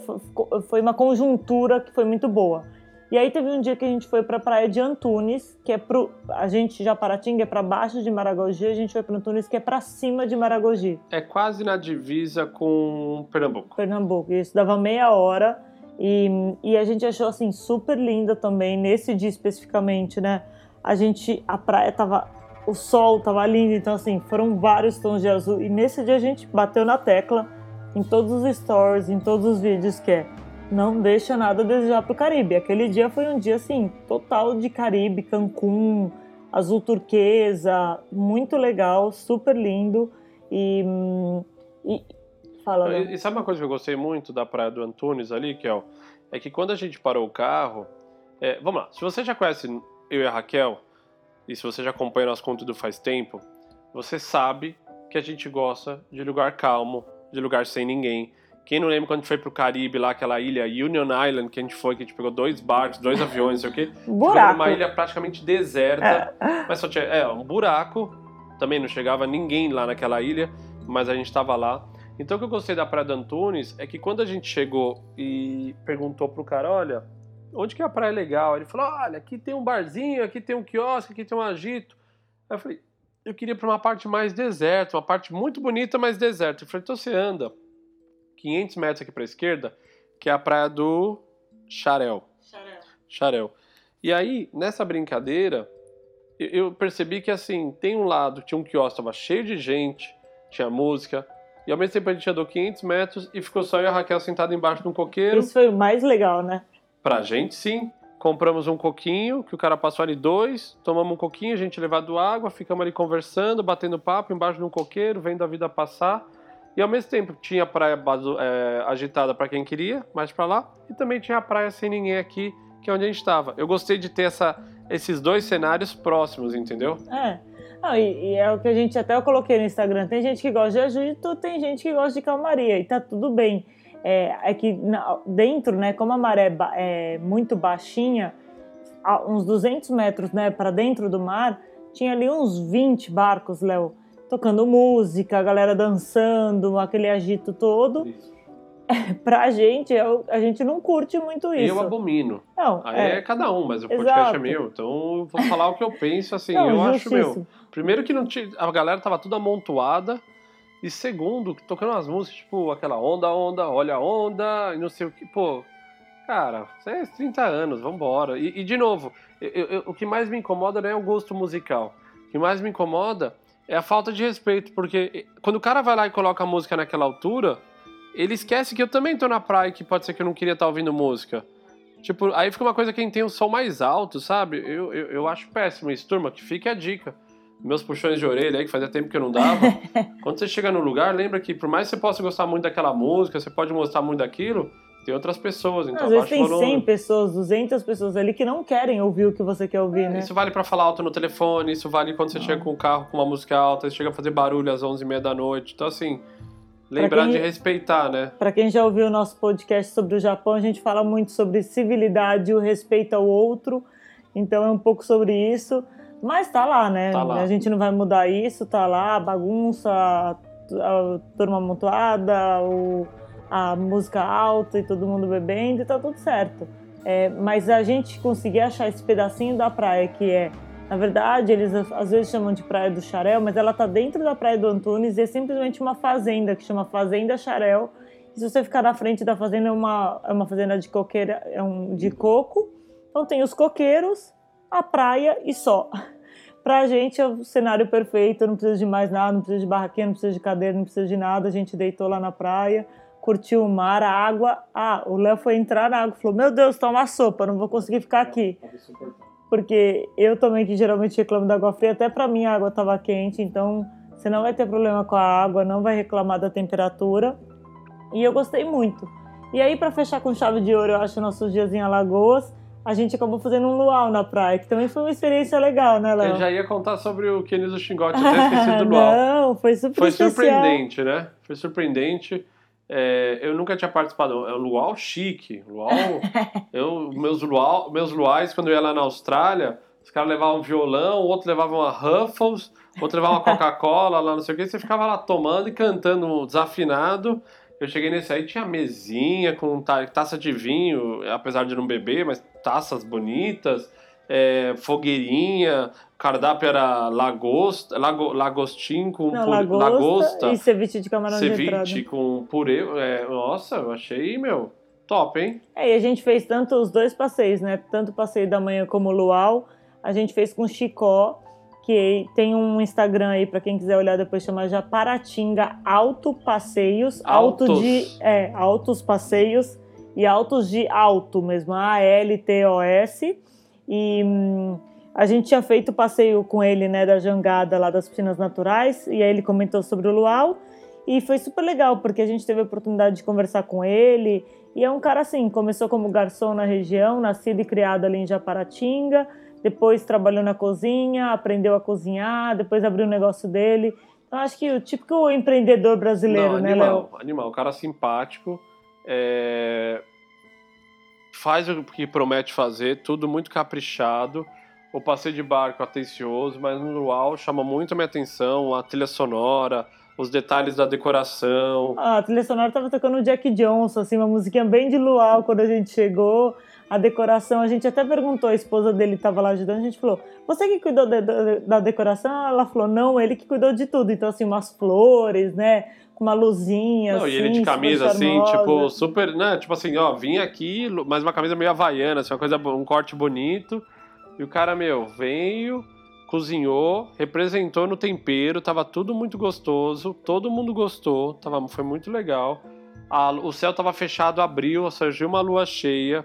Speaker 2: foi uma conjuntura que foi muito boa. E aí teve um dia que a gente foi para a praia de Antunes, que é pro a gente já Paratinga é para baixo de Maragogi, a gente foi para Antunes que é para cima de Maragogi,
Speaker 1: É quase na divisa com Pernambuco.
Speaker 2: Pernambuco. Isso dava meia hora e, e a gente achou assim super linda também nesse dia especificamente, né? A gente a praia tava o sol tava lindo, então assim, foram vários tons de azul e nesse dia a gente bateu na tecla em todos os stories, em todos os vídeos que é não deixa nada a desejar pro Caribe. Aquele dia foi um dia assim, total de Caribe, Cancún, azul turquesa, muito legal, super lindo e, hum, e fala.
Speaker 1: E, e sabe uma coisa que eu gostei muito da praia do Antunes ali, Kel? É que quando a gente parou o carro. é, vamos lá, se você já conhece eu e a Raquel, e se você já acompanha nosso conteúdo faz tempo, você sabe que a gente gosta de lugar calmo, de lugar sem ninguém. Quem não lembra quando a gente foi pro Caribe, lá, aquela ilha Union Island, que a gente foi, que a gente pegou dois barcos, dois aviões, não sei o quê.
Speaker 2: Buraco.
Speaker 1: numa ilha praticamente deserta, mas só tinha é, um buraco. Também não chegava ninguém lá naquela ilha, mas a gente estava lá. Então o que eu gostei da Praia de Antunes é que quando a gente chegou e perguntou pro cara, olha, onde que é a praia legal? Ele falou, olha, aqui tem um barzinho, aqui tem um quiosque, aqui tem um agito. Aí eu falei, eu queria ir para uma parte mais deserta, uma parte muito bonita, mas deserta. Eu falei, então você anda 500 metros aqui para a esquerda, que é a praia do Xarel. Xarel. E aí, nessa brincadeira, eu- eu percebi que assim, tem um lado, tinha um quiosque, tava cheio de gente, tinha música, e ao mesmo tempo a gente andou 500 metros e ficou só eu e a Raquel sentada embaixo de um coqueiro.
Speaker 2: Isso foi o mais legal, né?
Speaker 1: Pra gente, sim. Compramos um coquinho, que o cara passou ali dois, tomamos um coquinho, a gente levado água, ficamos ali conversando, batendo papo embaixo de um coqueiro, vendo a vida passar. E ao mesmo tempo tinha praia é, agitada para quem queria, mais para lá, e também tinha a praia sem ninguém aqui, que é onde a gente estava. Eu gostei de ter essa, esses dois cenários próximos, entendeu?
Speaker 2: É. Não, e, e é o que a gente até eu coloquei no Instagram. Tem gente que gosta de agito, tem gente que gosta de calmaria, e tá tudo bem. É, é que dentro, né, como a maré é muito baixinha, uns 200 metros né, para dentro do mar, tinha ali uns 20 barcos, Léo, tocando música, a galera dançando, aquele agito todo. Pra gente, eu- a gente não curte muito isso.
Speaker 1: Eu abomino.
Speaker 2: Não,
Speaker 1: Aí é.
Speaker 2: é.
Speaker 1: cada um, mas o podcast
Speaker 2: Exato.
Speaker 1: é meu, então eu vou falar o que eu penso, assim,
Speaker 2: Não,
Speaker 1: eu acho meu. Primeiro que não tinha, a galera tava tudo amontoada. E segundo, tocando umas músicas, tipo, aquela onda, onda, olha a onda, e não sei o que, pô. Cara, você é 30 anos, vambora. E, e de novo, eu- eu- o que mais me incomoda não é o gosto musical. O que mais me incomoda é a falta de respeito, porque quando o cara vai lá e coloca a música naquela altura, ele esquece que eu também tô na praia e que pode ser que eu não queria estar tá ouvindo música. Tipo, aí fica uma coisa quem tem o som mais alto, sabe? Eu, eu, eu acho péssimo isso, turma, que fique a dica. Meus puxões de orelha aí, que fazia tempo que eu não dava. Quando você chega no lugar, lembra que por mais que você possa gostar muito daquela música, você pode gostar muito daquilo, tem outras pessoas. Então,
Speaker 2: Às vezes tem 100 pessoas, 200 pessoas ali que não querem ouvir o que você quer ouvir, né?
Speaker 1: Isso vale para falar alto no telefone, isso vale quando você ah. chega com o carro com uma música alta, você chega a fazer barulho às 11h30 da noite. Então, assim, Lembrar quem, de respeitar, né?
Speaker 2: Para quem já ouviu o nosso podcast sobre o Japão, a gente fala muito sobre civilidade e o respeito ao outro. Então é um pouco sobre isso. Mas tá lá, né? Tá lá. A gente não vai mudar isso, tá lá, a bagunça, a turma amontoada, o, a música alta e todo mundo bebendo e tá tudo certo. É, mas a gente conseguir achar esse pedacinho da praia que é na verdade, eles às vezes chamam de Praia do Xarel, mas ela está dentro da Praia do Antunes e é simplesmente uma fazenda que chama Fazenda Xarel. E se você ficar na frente da fazenda, é uma, é uma fazenda de coqueira, é um, de coco. Então tem os coqueiros, a praia e só. Pra gente é o cenário perfeito, não precisa de mais nada, não precisa de barraquinha, não precisa de cadeira, não precisa de nada. A gente deitou lá na praia, curtiu o mar, a água. Ah, o Léo foi entrar na água e falou: Meu Deus, tá uma sopa, não vou conseguir ficar aqui porque eu também que geralmente reclamo da água fria, até para mim a água estava quente, então você não vai ter problema com a água, não vai reclamar da temperatura. E eu gostei muito. E aí para fechar com chave de ouro, eu acho nossos dias em Alagoas, a gente acabou fazendo um luau na praia, que também foi uma experiência legal, né, Léo?
Speaker 1: Eu já ia contar sobre o Kenzo Xingote, até esqueci do luau.
Speaker 2: Não, foi super
Speaker 1: Foi
Speaker 2: especial.
Speaker 1: surpreendente, né? Foi surpreendente. É, eu nunca tinha participado. É luau chique. Luau. eu, meus, luau, meus luais, quando eu ia lá na Austrália, os caras levavam um violão, outro levava uma Ruffles, outro levava uma Coca-Cola, lá não sei o que. Você ficava lá tomando e cantando desafinado. Eu cheguei nesse aí, tinha mesinha com taça de vinho, apesar de não beber, mas taças bonitas é, fogueirinha, cardápio era lagosta, lago, lagostim com
Speaker 2: Não, lagosta, lagosta, e ceviche de camarão
Speaker 1: ceviche com purê. É, nossa, eu achei, meu, top, hein?
Speaker 2: É, e a gente fez tanto os dois passeios, né? Tanto o passeio da manhã como o luau. A gente fez com Chicó, que tem um Instagram aí para quem quiser olhar depois, chama Japaratinga Auto Passeios.
Speaker 1: Altos.
Speaker 2: Alto de. É, Altos Passeios e Altos de Alto mesmo, A-L-T-O-S. E hum, a gente tinha feito passeio com ele, né, da jangada lá das piscinas naturais, e aí ele comentou sobre o luau. E foi super legal, porque a gente teve a oportunidade de conversar com ele. E é um cara assim, começou como garçom na região, nascido e criado ali em Japaratinga, depois trabalhou na cozinha, aprendeu a cozinhar, depois abriu o negócio dele. Então acho que o típico empreendedor brasileiro,
Speaker 1: Não,
Speaker 2: né,
Speaker 1: animal, Léo? Animal, um cara simpático. É faz o que promete fazer, tudo muito caprichado. O passeio de barco atencioso, mas no luau chama muito a minha atenção a trilha sonora, os detalhes da decoração.
Speaker 2: Ah, a trilha sonora tava tocando o Jack Johnson, assim, uma musiquinha bem de luau quando a gente chegou. A decoração, a gente até perguntou, a esposa dele estava lá ajudando, a gente falou: Você que cuidou de, de, da decoração? Ela falou: Não, ele que cuidou de tudo. Então, assim, umas flores, né? uma luzinha, Não, assim,
Speaker 1: e ele de camisa, assim, tipo, super, né? Tipo assim, ó, vim aqui, mas uma camisa meio havaiana, assim, uma coisa, um corte bonito. E o cara, meu, veio, cozinhou, representou no tempero, tava tudo muito gostoso, todo mundo gostou, tava, foi muito legal. A, o céu tava fechado, abriu, surgiu uma lua cheia.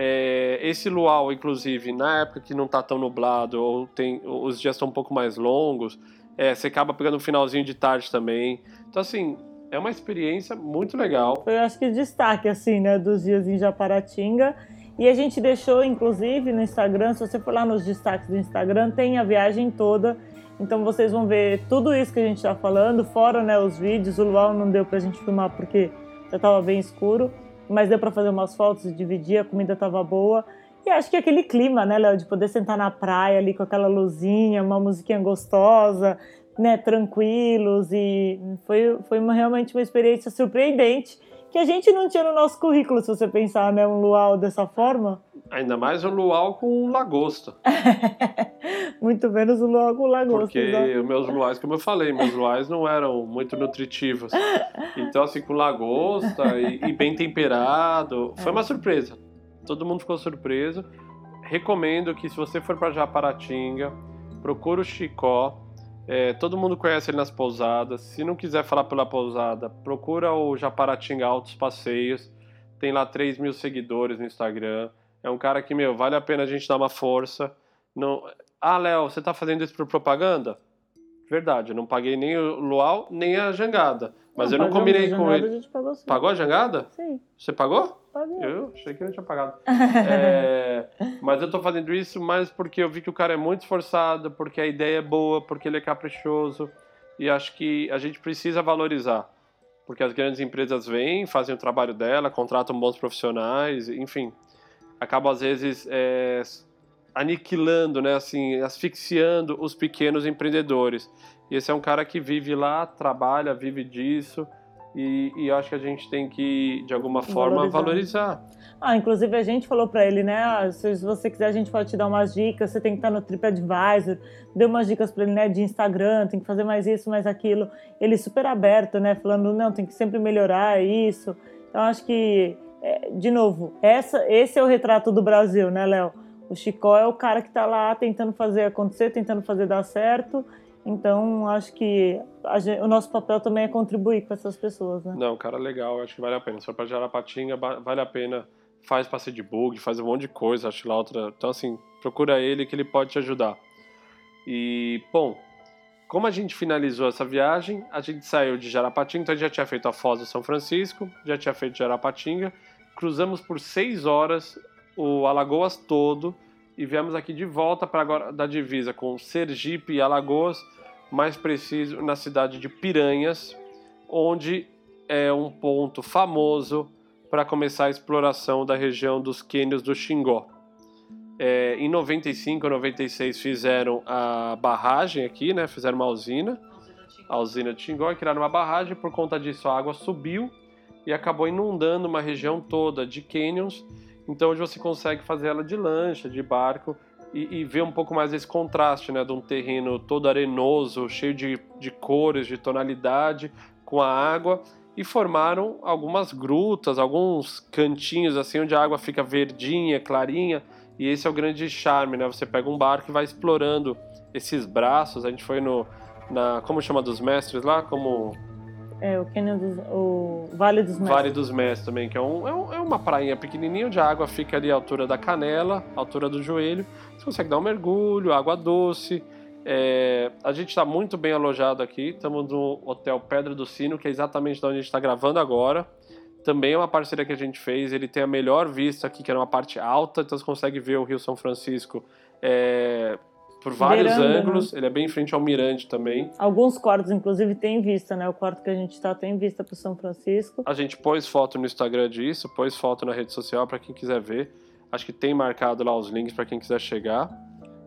Speaker 1: É, esse luau, inclusive, na época que não tá tão nublado, ou tem, os dias estão um pouco mais longos, é, você acaba pegando um finalzinho de tarde também. Então, assim, é uma experiência muito legal.
Speaker 2: Foi, acho que, destaque, assim, né, dos dias em Japaratinga. E a gente deixou, inclusive, no Instagram, se você for lá nos destaques do Instagram, tem a viagem toda. Então vocês vão ver tudo isso que a gente está falando, fora né, os vídeos. O luau não deu para a gente filmar porque já estava bem escuro, mas deu para fazer umas fotos dividir, a comida estava boa. E acho que aquele clima, né, Léo, de poder sentar na praia ali com aquela luzinha, uma musiquinha gostosa, né, tranquilos e foi, foi uma, realmente uma experiência surpreendente que a gente não tinha no nosso currículo, se você pensar, né, um luau dessa forma.
Speaker 1: Ainda mais um luau com lagosta.
Speaker 2: muito menos um luau com lagosta.
Speaker 1: Porque exatamente. os meus luais, como eu falei, meus luais não eram muito nutritivos. Então, assim, com lagosta e, e bem temperado, foi é. uma surpresa. Todo mundo ficou surpreso. Recomendo que se você for para Japaratinga, procure o Chicó, É, todo mundo conhece ele nas pousadas. Se não quiser falar pela pousada, procura o Japaratinga Altos Passeios. Tem lá 3 mil seguidores no Instagram. É um cara que, meu, vale a pena a gente dar uma força. Não... Ah, Léo, você tá fazendo isso por propaganda? Verdade, eu não paguei nem o luau, nem a jangada. Mas não, eu não combinei com ele. A pagou a jangada?
Speaker 2: Sim.
Speaker 1: Você pagou? Eu achei que ele tinha pagado. é, mas eu tô fazendo isso mais porque eu vi que o cara é muito esforçado, porque a ideia é boa, porque ele é caprichoso. E acho que a gente precisa valorizar. Porque as grandes empresas vêm, fazem o trabalho dela, contratam bons profissionais, enfim. Acabam, às vezes, é, aniquilando, né, assim, asfixiando os pequenos empreendedores. E esse é um cara que vive lá, trabalha, vive disso. E, e acho que a gente tem que, de alguma forma, valorizar. valorizar.
Speaker 2: Ah, inclusive a gente falou para ele, né? Ah, se você quiser, a gente pode te dar umas dicas. Você tem que estar no TripAdvisor. Deu umas dicas para ele, né? De Instagram, tem que fazer mais isso, mais aquilo. Ele super aberto, né? Falando, não, tem que sempre melhorar isso. Então acho que, é, de novo, essa, esse é o retrato do Brasil, né, Léo? O Chicó é o cara que está lá tentando fazer acontecer, tentando fazer dar certo. Então, acho que gente, o nosso papel também é contribuir com essas pessoas, né?
Speaker 1: Não, cara, legal, acho que vale a pena. Se for para Jarapatinga, vale a pena. Faz passe de bug, faz um monte de coisa, acho lá outra. Então, assim, procura ele que ele pode te ajudar. E, bom, como a gente finalizou essa viagem, a gente saiu de Jarapatinga, então a gente já tinha feito a Foz do São Francisco, já tinha feito Jarapatinga, cruzamos por seis horas o Alagoas todo e viemos aqui de volta para agora da divisa com Sergipe e Alagoas, mais preciso na cidade de Piranhas, onde é um ponto famoso para começar a exploração da região dos cânions do Xingó. É, em 95 96 fizeram a barragem aqui, né? Fizeram uma usina, a usina de Xingó, e criaram uma barragem. Por conta disso, a água subiu e acabou inundando uma região toda de canyons então hoje você consegue fazer ela de lancha, de barco e, e ver um pouco mais esse contraste, né, de um terreno todo arenoso, cheio de, de cores, de tonalidade, com a água e formaram algumas grutas, alguns cantinhos assim onde a água fica verdinha, clarinha. E esse é o grande charme, né? Você pega um barco e vai explorando esses braços. A gente foi no na como chama dos mestres lá, como
Speaker 2: é, o Canyon dos, o Vale dos Mestres.
Speaker 1: Vale dos Mestres também, que é, um, é, um, é, uma prainha pequenininha onde a água fica ali à altura da canela, à altura do joelho. Você consegue dar um mergulho, água doce. É, a gente está muito bem alojado aqui. Estamos no Hotel Pedra do Sino, que é exatamente onde a gente está gravando agora. Também é uma parceria que a gente fez. Ele tem a melhor vista aqui, que era uma parte alta, então você consegue ver o Rio São Francisco é, por vários né? ângulos. Né? Ele é bem em frente ao Mirante também.
Speaker 2: Alguns quartos, inclusive, tem vista, né? O quarto que a gente está tem vista para São Francisco.
Speaker 1: A gente pôs foto no Instagram disso, pôs foto na rede social para quem quiser ver. Acho que tem marcado lá os links para quem quiser chegar.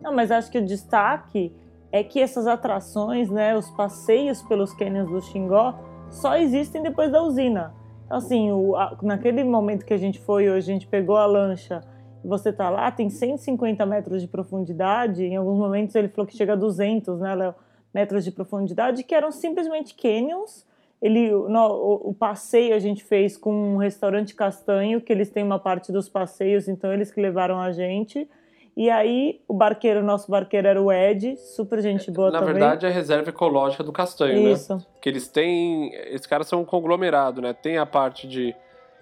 Speaker 2: Não, mas acho que o destaque é que essas atrações, né, os passeios pelos cânions do Xingó, só existem depois da usina. Então, assim, o, a, naquele momento que a gente foi hoje, a gente pegou a lancha você está lá, tem 150 metros de profundidade, em alguns momentos ele falou que chega a 200 né, Léo, metros de profundidade, que eram simplesmente canyons. Ele, no, o, o, passeio a gente fez com um restaurante castanho, que eles têm uma parte dos passeios, então eles que levaram a gente. E aí, o barqueiro, nosso barqueiro era o Ed, super gente boa
Speaker 1: Na
Speaker 2: também.
Speaker 1: Na verdade, é a reserva ecológica do Castanho,
Speaker 2: Isso.
Speaker 1: né? Que eles têm... Esses caras são um conglomerado, né? Tem a parte de,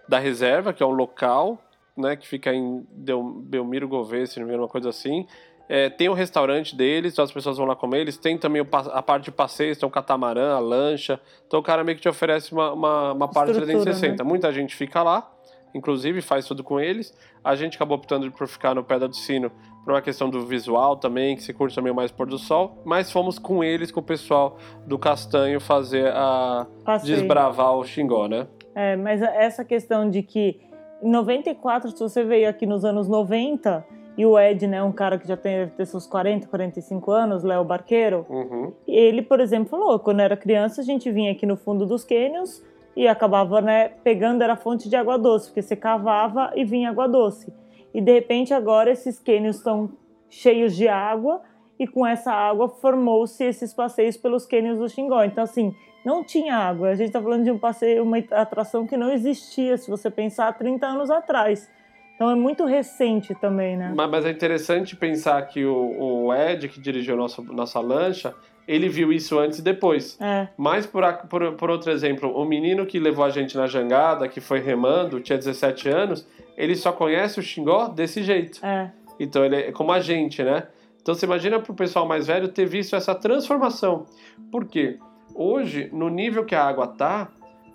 Speaker 1: da reserva, que é um local, né, que fica em Belmiro Gouveia, se não me engano, uma coisa assim. É, tem o restaurante deles, então as pessoas vão lá comer. Eles têm também a parte de passeios, tem o catamarã, a lancha. Então o cara meio que te oferece uma, uma, uma parte 360. Né? Muita gente fica lá, inclusive faz tudo com eles. A gente acabou optando por ficar no Pedra do Sino por uma questão do visual também, que se curte também mais pôr do sol. Mas fomos com eles, com o pessoal do Castanho, fazer a. Desbravar o Xingó, né?
Speaker 2: É, mas essa questão de que em 94, se você veio aqui nos anos 90, e o Ed, né, um cara que já tem, deve ter seus 40, 45 anos, Léo Barqueiro,
Speaker 1: uhum.
Speaker 2: ele, por exemplo, falou, quando era criança a gente vinha aqui no fundo dos cânions e acabava, né, pegando, era fonte de água doce, porque você cavava e vinha água doce. E de repente agora esses cânions estão cheios de água e com essa água formou-se esses passeios pelos cânions do Xingó. Então, assim, não tinha água. A gente está falando de um passeio, uma atração que não existia, se você pensar, há 30 anos atrás. Então é muito recente também, né?
Speaker 1: Mas, mas é interessante pensar que o, o, Ed, que dirigiu nosso, nossa lancha, ele viu isso antes e depois.
Speaker 2: É.
Speaker 1: Mas, por, por, por outro exemplo, o menino que levou a gente na jangada, que foi remando, tinha 17 anos, ele só conhece o Xingó desse jeito.
Speaker 2: É.
Speaker 1: Então ele é como a gente, né? Então você imagina para o pessoal mais velho ter visto essa transformação. Por quê? Hoje, no nível que a água tá,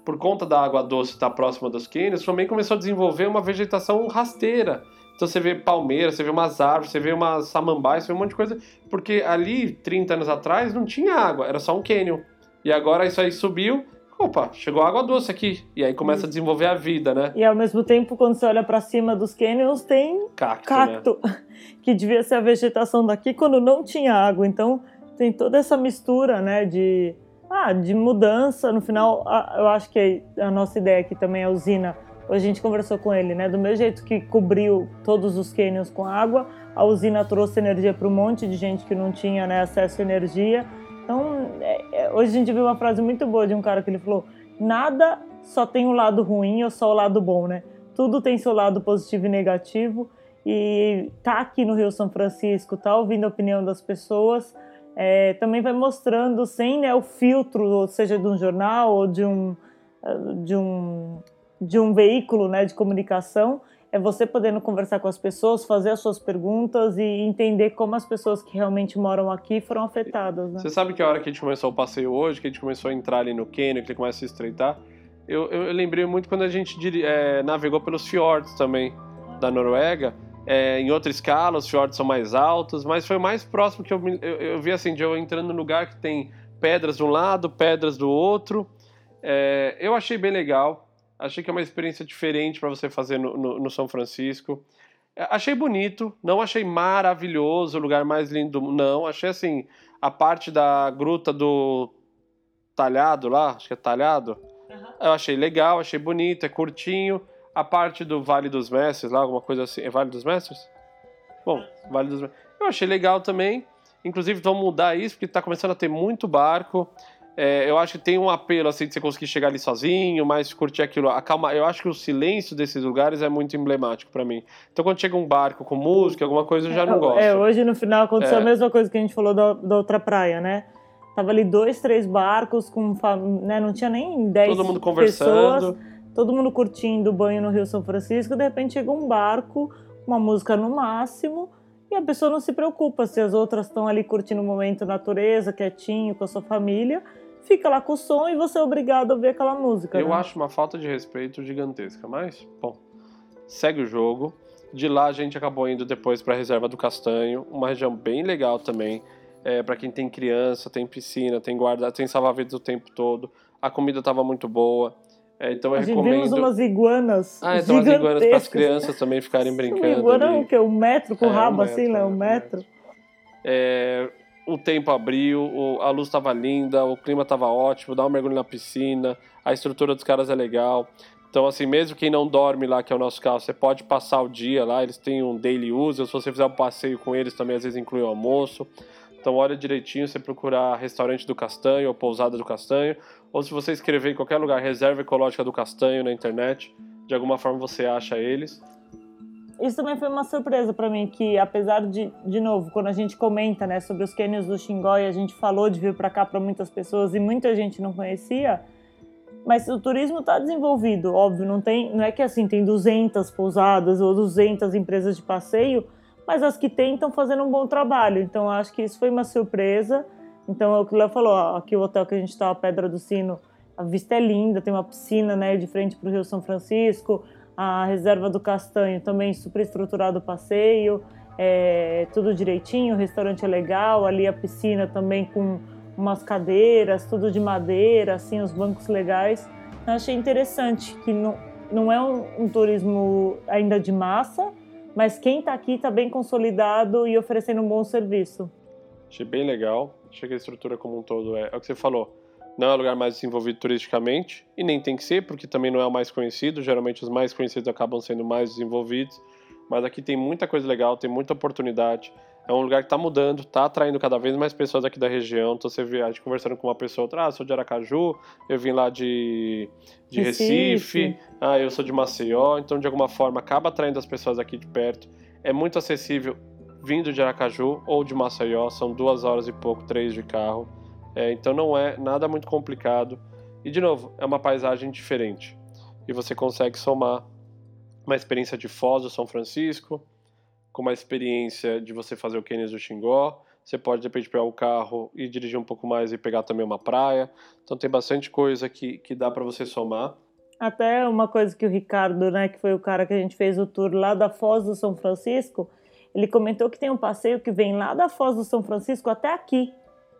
Speaker 1: por conta da água doce estar próxima dos cânions, também começou a desenvolver uma vegetação rasteira. Então você vê palmeiras, você vê umas árvores, você vê umas samambaias, você vê um monte de coisa. Porque ali, 30 anos atrás, não tinha água, era só um cânion. E agora isso aí subiu, opa, chegou água doce aqui. E aí começa a desenvolver a vida, né?
Speaker 2: E ao mesmo tempo, quando você olha pra cima dos canyons, tem
Speaker 1: Cacto, né?
Speaker 2: cacto, que devia ser a vegetação daqui quando não tinha água. Então tem toda essa mistura, né, de ah, de mudança. No final, eu acho que a nossa ideia aqui também é a usina. A gente conversou com ele, né? Do mesmo jeito que cobriu todos os canyons com água, a usina trouxe energia para um monte de gente que não tinha né, acesso à energia. Então, é- é- hoje a gente viu uma frase muito boa de um cara que ele falou: nada só tem o lado ruim ou só o lado bom, né? Tudo tem seu lado positivo e negativo. E tá aqui no Rio São Francisco, tá ouvindo a opinião das pessoas, é, também vai mostrando sem né, o filtro, ou seja, de um jornal ou de um, eh, de um, de um veículo né, de comunicação, é você podendo conversar com as pessoas, fazer as suas perguntas e entender como as pessoas que realmente moram aqui foram afetadas. Né?
Speaker 1: Você sabe que a hora que a gente começou o passeio hoje, que a gente começou a entrar ali no cânion, que ele começa a se estreitar, eu, eu, eu lembrei muito quando a gente é, navegou pelos fiordes também da Noruega. É, em outra escala, os fiordes são mais altos, mas foi o mais próximo que eu, eu, eu vi assim, de eu entrando num lugar que tem pedras de um lado, pedras do outro. É, eu achei bem legal. Achei que é uma experiência diferente para você fazer no, no- no São Francisco. É, Achei bonito, não achei maravilhoso, o lugar mais lindo, do- não. Achei assim, a parte da gruta do Talhado lá, acho que é Talhado, eu achei legal, achei bonito, é curtinho. A parte do Vale dos Mestres lá, alguma coisa assim, é Vale dos Mestres? Bom, Vale dos Mestres. Eu achei legal também. Inclusive, vão mudar isso, porque tá começando a ter muito barco. É, eu acho que tem um apelo assim de você conseguir chegar ali sozinho, mas curtir aquilo. A calma, eu acho que o silêncio desses lugares é muito emblemático para mim. Então quando chega um barco com música, alguma coisa, eu já não gosto.
Speaker 2: É, hoje no final aconteceu
Speaker 1: É.
Speaker 2: a mesma coisa que a gente falou da, da outra praia, né? Tava ali dois, três barcos com né? não tinha nem dez
Speaker 1: Todo mundo
Speaker 2: pessoas,
Speaker 1: conversando.
Speaker 2: Todo mundo curtindo o banho no Rio São Francisco, de repente chega um barco, uma música no máximo, e a pessoa não se preocupa se as outras estão ali curtindo o momento natureza, quietinho, com a sua família, fica lá com o som e você é obrigado a ouvir aquela música.
Speaker 1: Eu
Speaker 2: né?
Speaker 1: acho uma falta de respeito gigantesca, mas, bom, segue o jogo. De lá a gente acabou indo depois para a Reserva do Castanho, uma região bem legal também. É, para quem tem criança, tem piscina, tem guarda, tem salva-vidas o tempo todo. A comida estava muito boa. É, então eu
Speaker 2: A gente
Speaker 1: recomendo.
Speaker 2: vimos umas iguanas.
Speaker 1: Ah, então as iguanas para as crianças também ficarem
Speaker 2: Uma
Speaker 1: brincando.
Speaker 2: iguana
Speaker 1: ali.
Speaker 2: o quê? Um metro com
Speaker 1: É,
Speaker 2: o
Speaker 1: um
Speaker 2: rabo
Speaker 1: metro,
Speaker 2: assim, né?
Speaker 1: é,
Speaker 2: Um
Speaker 1: um
Speaker 2: metro.
Speaker 1: É, o tempo abriu, a luz estava linda, o clima estava ótimo, dá um mergulho na piscina, a estrutura dos caras é legal. Então, assim, mesmo quem não dorme lá, que é o nosso caso, você pode passar o dia lá, eles têm um daily use, se você fizer um passeio com eles também, às vezes inclui o almoço. Então, olha direitinho, você procurar restaurante do Castanho ou pousada do Castanho, ou se você escrever em qualquer lugar reserva ecológica do Castanho na internet, de alguma forma você acha eles.
Speaker 2: Isso também foi uma surpresa para mim, que apesar de, de novo, quando a gente comenta né, sobre os cânions do Xingó e a gente falou de vir para cá para muitas pessoas e muita gente não conhecia, mas o turismo está desenvolvido, óbvio, não, tem, não é que assim tem 200 pousadas ou 200 empresas de passeio, mas as que têm estão fazendo um bom trabalho, então acho que isso foi uma surpresa. Então é o que o Léo falou, ó, aqui o hotel que a gente está, a Pedra do Sino, a vista é linda, tem uma piscina né, de frente para o Rio São Francisco, a reserva do Castanho também super estruturado o passeio, é, tudo direitinho, o restaurante é legal, ali a piscina também com umas cadeiras, tudo de madeira, assim, os bancos legais. Eu achei interessante que não, não é um, um turismo ainda de massa, mas quem está aqui está bem consolidado e oferecendo um bom serviço.
Speaker 1: Achei bem legal. Achei que a estrutura como um todo é, é o que você falou. Não é o lugar mais desenvolvido turisticamente, e nem tem que ser, porque também não é o mais conhecido. Geralmente os mais conhecidos acabam sendo mais desenvolvidos. Mas aqui tem muita coisa legal, tem muita oportunidade. É um lugar que está mudando, está atraindo cada vez mais pessoas aqui da região. Então você vê, a gente conversando com uma pessoa, outra, ah, sou de Aracaju, eu vim lá de, de Recife.
Speaker 2: Recife.
Speaker 1: ah, eu sou de Maceió. Então, de alguma forma, acaba atraindo as pessoas aqui de perto. É muito acessível vindo de Aracaju ou de Maceió, são duas horas e pouco, três de carro. É, então não é nada muito complicado. E de novo, é uma paisagem diferente. E você consegue somar uma experiência de Foz do São Francisco, com uma experiência de você fazer o Cânions do Xingó. Você pode, de repente, pegar o carro e dirigir um pouco mais e pegar também uma praia. Então tem bastante coisa que, que dá para você somar.
Speaker 2: Até uma coisa que o Ricardo, né, que foi o cara que a gente fez o tour lá da Foz do São Francisco, ele comentou que tem um passeio que vem lá da Foz do São Francisco até aqui.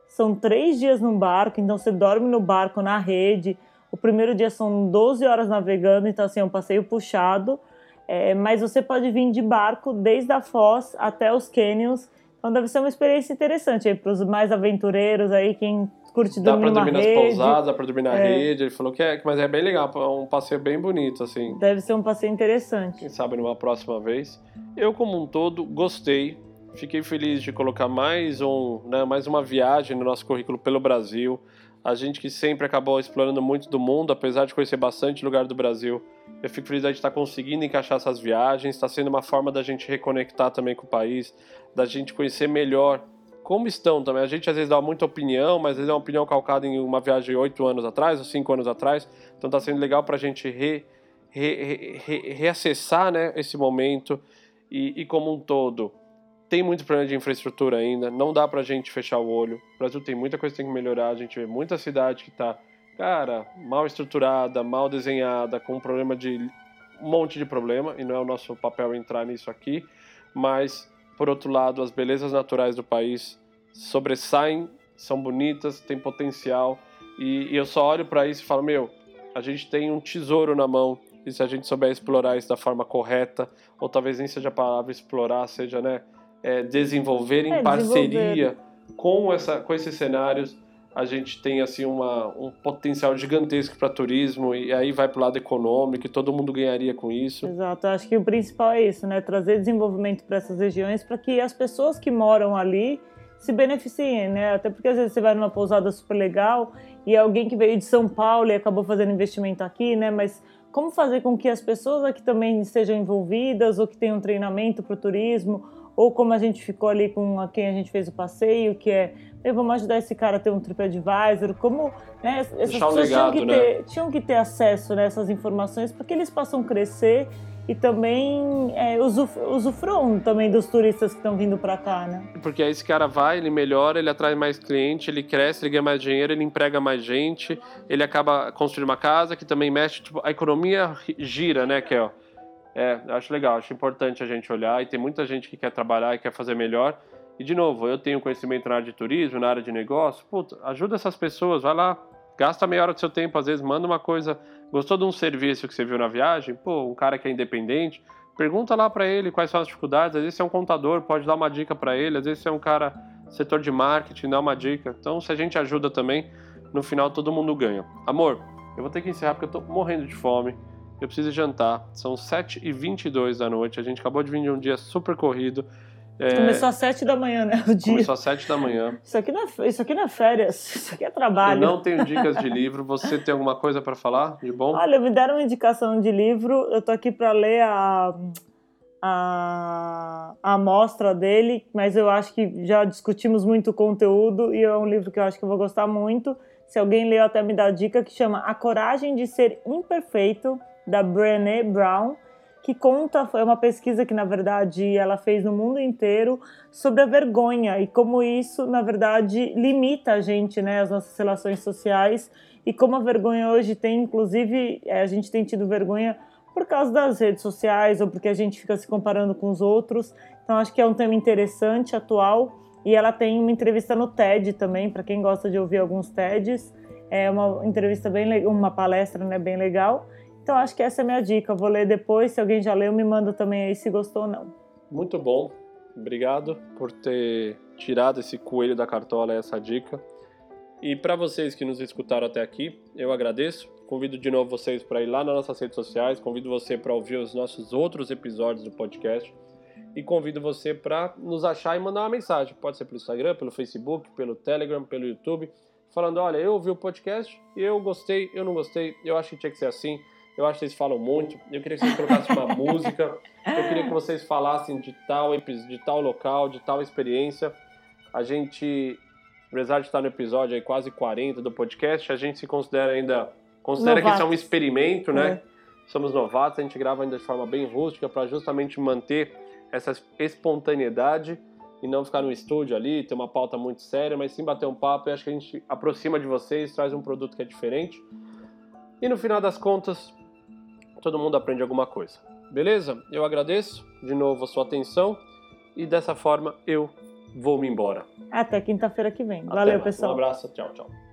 Speaker 2: São três dias no barco, então você dorme no barco, na rede. O primeiro dia são 12 horas navegando, então assim, é um passeio puxado. É, mas você pode vir de barco desde a Foz até os canyons. Então deve ser uma experiência interessante para os mais aventureiros aí, quem curte
Speaker 1: Dá
Speaker 2: dormir
Speaker 1: pra dormir
Speaker 2: numa
Speaker 1: nas
Speaker 2: rede.
Speaker 1: pousadas, dá pra dormir na
Speaker 2: É.
Speaker 1: rede. Ele falou que é, mas é bem legal, é um passeio bem bonito, assim.
Speaker 2: Deve ser um passeio interessante.
Speaker 1: Quem sabe numa próxima vez. Eu, como um todo, gostei. Fiquei feliz de colocar mais, um, né, mais uma viagem no nosso currículo pelo Brasil. A gente que sempre acabou explorando muito do mundo, apesar de conhecer bastante lugar do Brasil. Eu fico feliz de estar conseguindo encaixar essas viagens. Está sendo uma forma da gente reconectar também com o país, da gente conhecer melhor como estão também. A gente às vezes dá muita opinião, mas às vezes é uma opinião calcada em uma viagem de oito anos atrás ou cinco anos atrás. Então está sendo legal para a gente re, re, re, reacessar né, esse momento e, e como um todo. Tem muito problema de infraestrutura ainda, não dá pra gente fechar o olho. O Brasil tem muita coisa que tem que melhorar, a gente vê muita cidade que tá, cara, mal estruturada, mal desenhada, com um problema de um monte de problema, e não é o nosso papel entrar nisso aqui, mas por outro lado, as belezas naturais do país sobressaem, são bonitas, têm potencial, e, e eu só olho para isso e falo, meu, a gente tem um tesouro na mão, e se a gente souber explorar isso da forma correta, ou talvez nem seja a palavra explorar, seja, né, é, desenvolver em
Speaker 2: É,
Speaker 1: parceria com, essa, com esses cenários, a gente tem assim uma, um potencial gigantesco para turismo e aí vai para o lado econômico e todo mundo ganharia com isso.
Speaker 2: Exato, acho que o principal é isso, né? Trazer desenvolvimento para essas regiões para que as pessoas que moram ali se beneficiem, né? Até porque às vezes você vai numa pousada super legal e alguém que veio de São Paulo e acabou fazendo investimento aqui, né? Mas como fazer com que as pessoas aqui também estejam envolvidas ou que tenham treinamento para o turismo ou como a gente ficou ali com a quem a gente fez o passeio, que é "Ei, vamos ajudar esse cara a ter um TripAdvisor, como né, essas
Speaker 1: Deixar
Speaker 2: pessoas tinham,
Speaker 1: legado,
Speaker 2: que
Speaker 1: né?
Speaker 2: ter, tinham que ter acesso nessas informações para que eles possam crescer e também é, usuf usufruam também dos turistas que estão vindo para cá, né?
Speaker 1: Porque aí esse cara vai, ele melhora, ele atrai mais cliente, ele cresce, ele ganha mais dinheiro, ele emprega mais gente, ele acaba construindo uma casa que também mexe, tipo, a economia gira, né, Kel? É, acho legal, acho importante a gente olhar e tem muita gente que quer trabalhar e quer fazer melhor. E de novo, eu tenho conhecimento na área de turismo, na área de negócio, puta, ajuda essas pessoas, vai lá, gasta meia hora do seu tempo, às vezes manda uma coisa, gostou de um serviço que você viu na viagem, pô, um cara que é independente, pergunta lá para ele quais são as dificuldades, às vezes você é um contador, pode dar uma dica para ele, às vezes você é um cara setor de marketing, dá uma dica. Então, se a gente ajuda também, no final todo mundo ganha. Amor, eu vou ter que encerrar porque eu tô morrendo de fome. Eu preciso jantar. São 7h22 da noite. A gente acabou de vir de um dia super corrido. É,
Speaker 2: Começou às sete da manhã, né? O dia.
Speaker 1: começou às 7 da manhã.
Speaker 2: Isso aqui, não é, isso aqui não é férias, isso aqui é
Speaker 1: Eu
Speaker 2: trabalho.
Speaker 1: não tenho dicas de livro. Você tem alguma coisa para falar de bom?
Speaker 2: Olha, me deram uma indicação de livro, eu tô aqui para ler a, a, a amostra dele, mas eu acho que já discutimos muito o conteúdo e é um livro que eu acho que eu vou gostar muito. Se alguém leu, até me dá a dica, que chama A Coragem de Ser Imperfeito, da Brené Brown, que conta, foi uma pesquisa que, na verdade, ela fez no mundo inteiro sobre a vergonha e como isso, na verdade, limita a gente, né, as nossas relações sociais e como a vergonha hoje tem, inclusive, é, a gente tem tido vergonha por causa das redes sociais ou porque a gente fica se comparando com os outros. Então, acho que é um tema interessante, atual. E ela tem uma entrevista no TED também, para quem gosta de ouvir alguns TEDs. É uma entrevista bem uma palestra né, bem legal. Então, acho que essa é a minha dica. Vou ler depois. Se alguém já leu, me manda também aí se gostou ou não.
Speaker 1: Muito bom. Obrigado por ter tirado esse coelho da cartola, essa dica. E para vocês que nos escutaram até aqui, eu agradeço. Convido de novo vocês para ir lá nas nossas redes sociais, convido você para ouvir os nossos outros episódios do podcast e convido você para nos achar e mandar uma mensagem. Pode ser pelo Instagram, pelo Facebook, pelo Telegram, pelo YouTube, falando: olha, eu ouvi o podcast e eu gostei, eu não gostei, eu acho que tinha que ser assim. Eu acho que vocês falam muito. Eu queria que vocês colocassem uma música. Eu queria que vocês falassem de tal, de tal local, de tal experiência. A gente apesar de estar no episódio aí quase 40 do podcast, a gente se considera ainda. Considera Novatos. que isso é um experimento, né? É. Somos novatos, a gente grava ainda de forma bem rústica para justamente manter essa espontaneidade e não ficar no estúdio ali, ter uma pauta muito séria, mas sim bater um papo e acho que a gente aproxima de vocês, traz um produto que é diferente. E no final das contas, todo mundo aprende alguma coisa. Beleza? Eu agradeço de novo a sua atenção e dessa forma eu vou me embora.
Speaker 2: Até quinta-feira que vem. Até Valeu, mais. pessoal.
Speaker 1: Um abraço, tchau, tchau.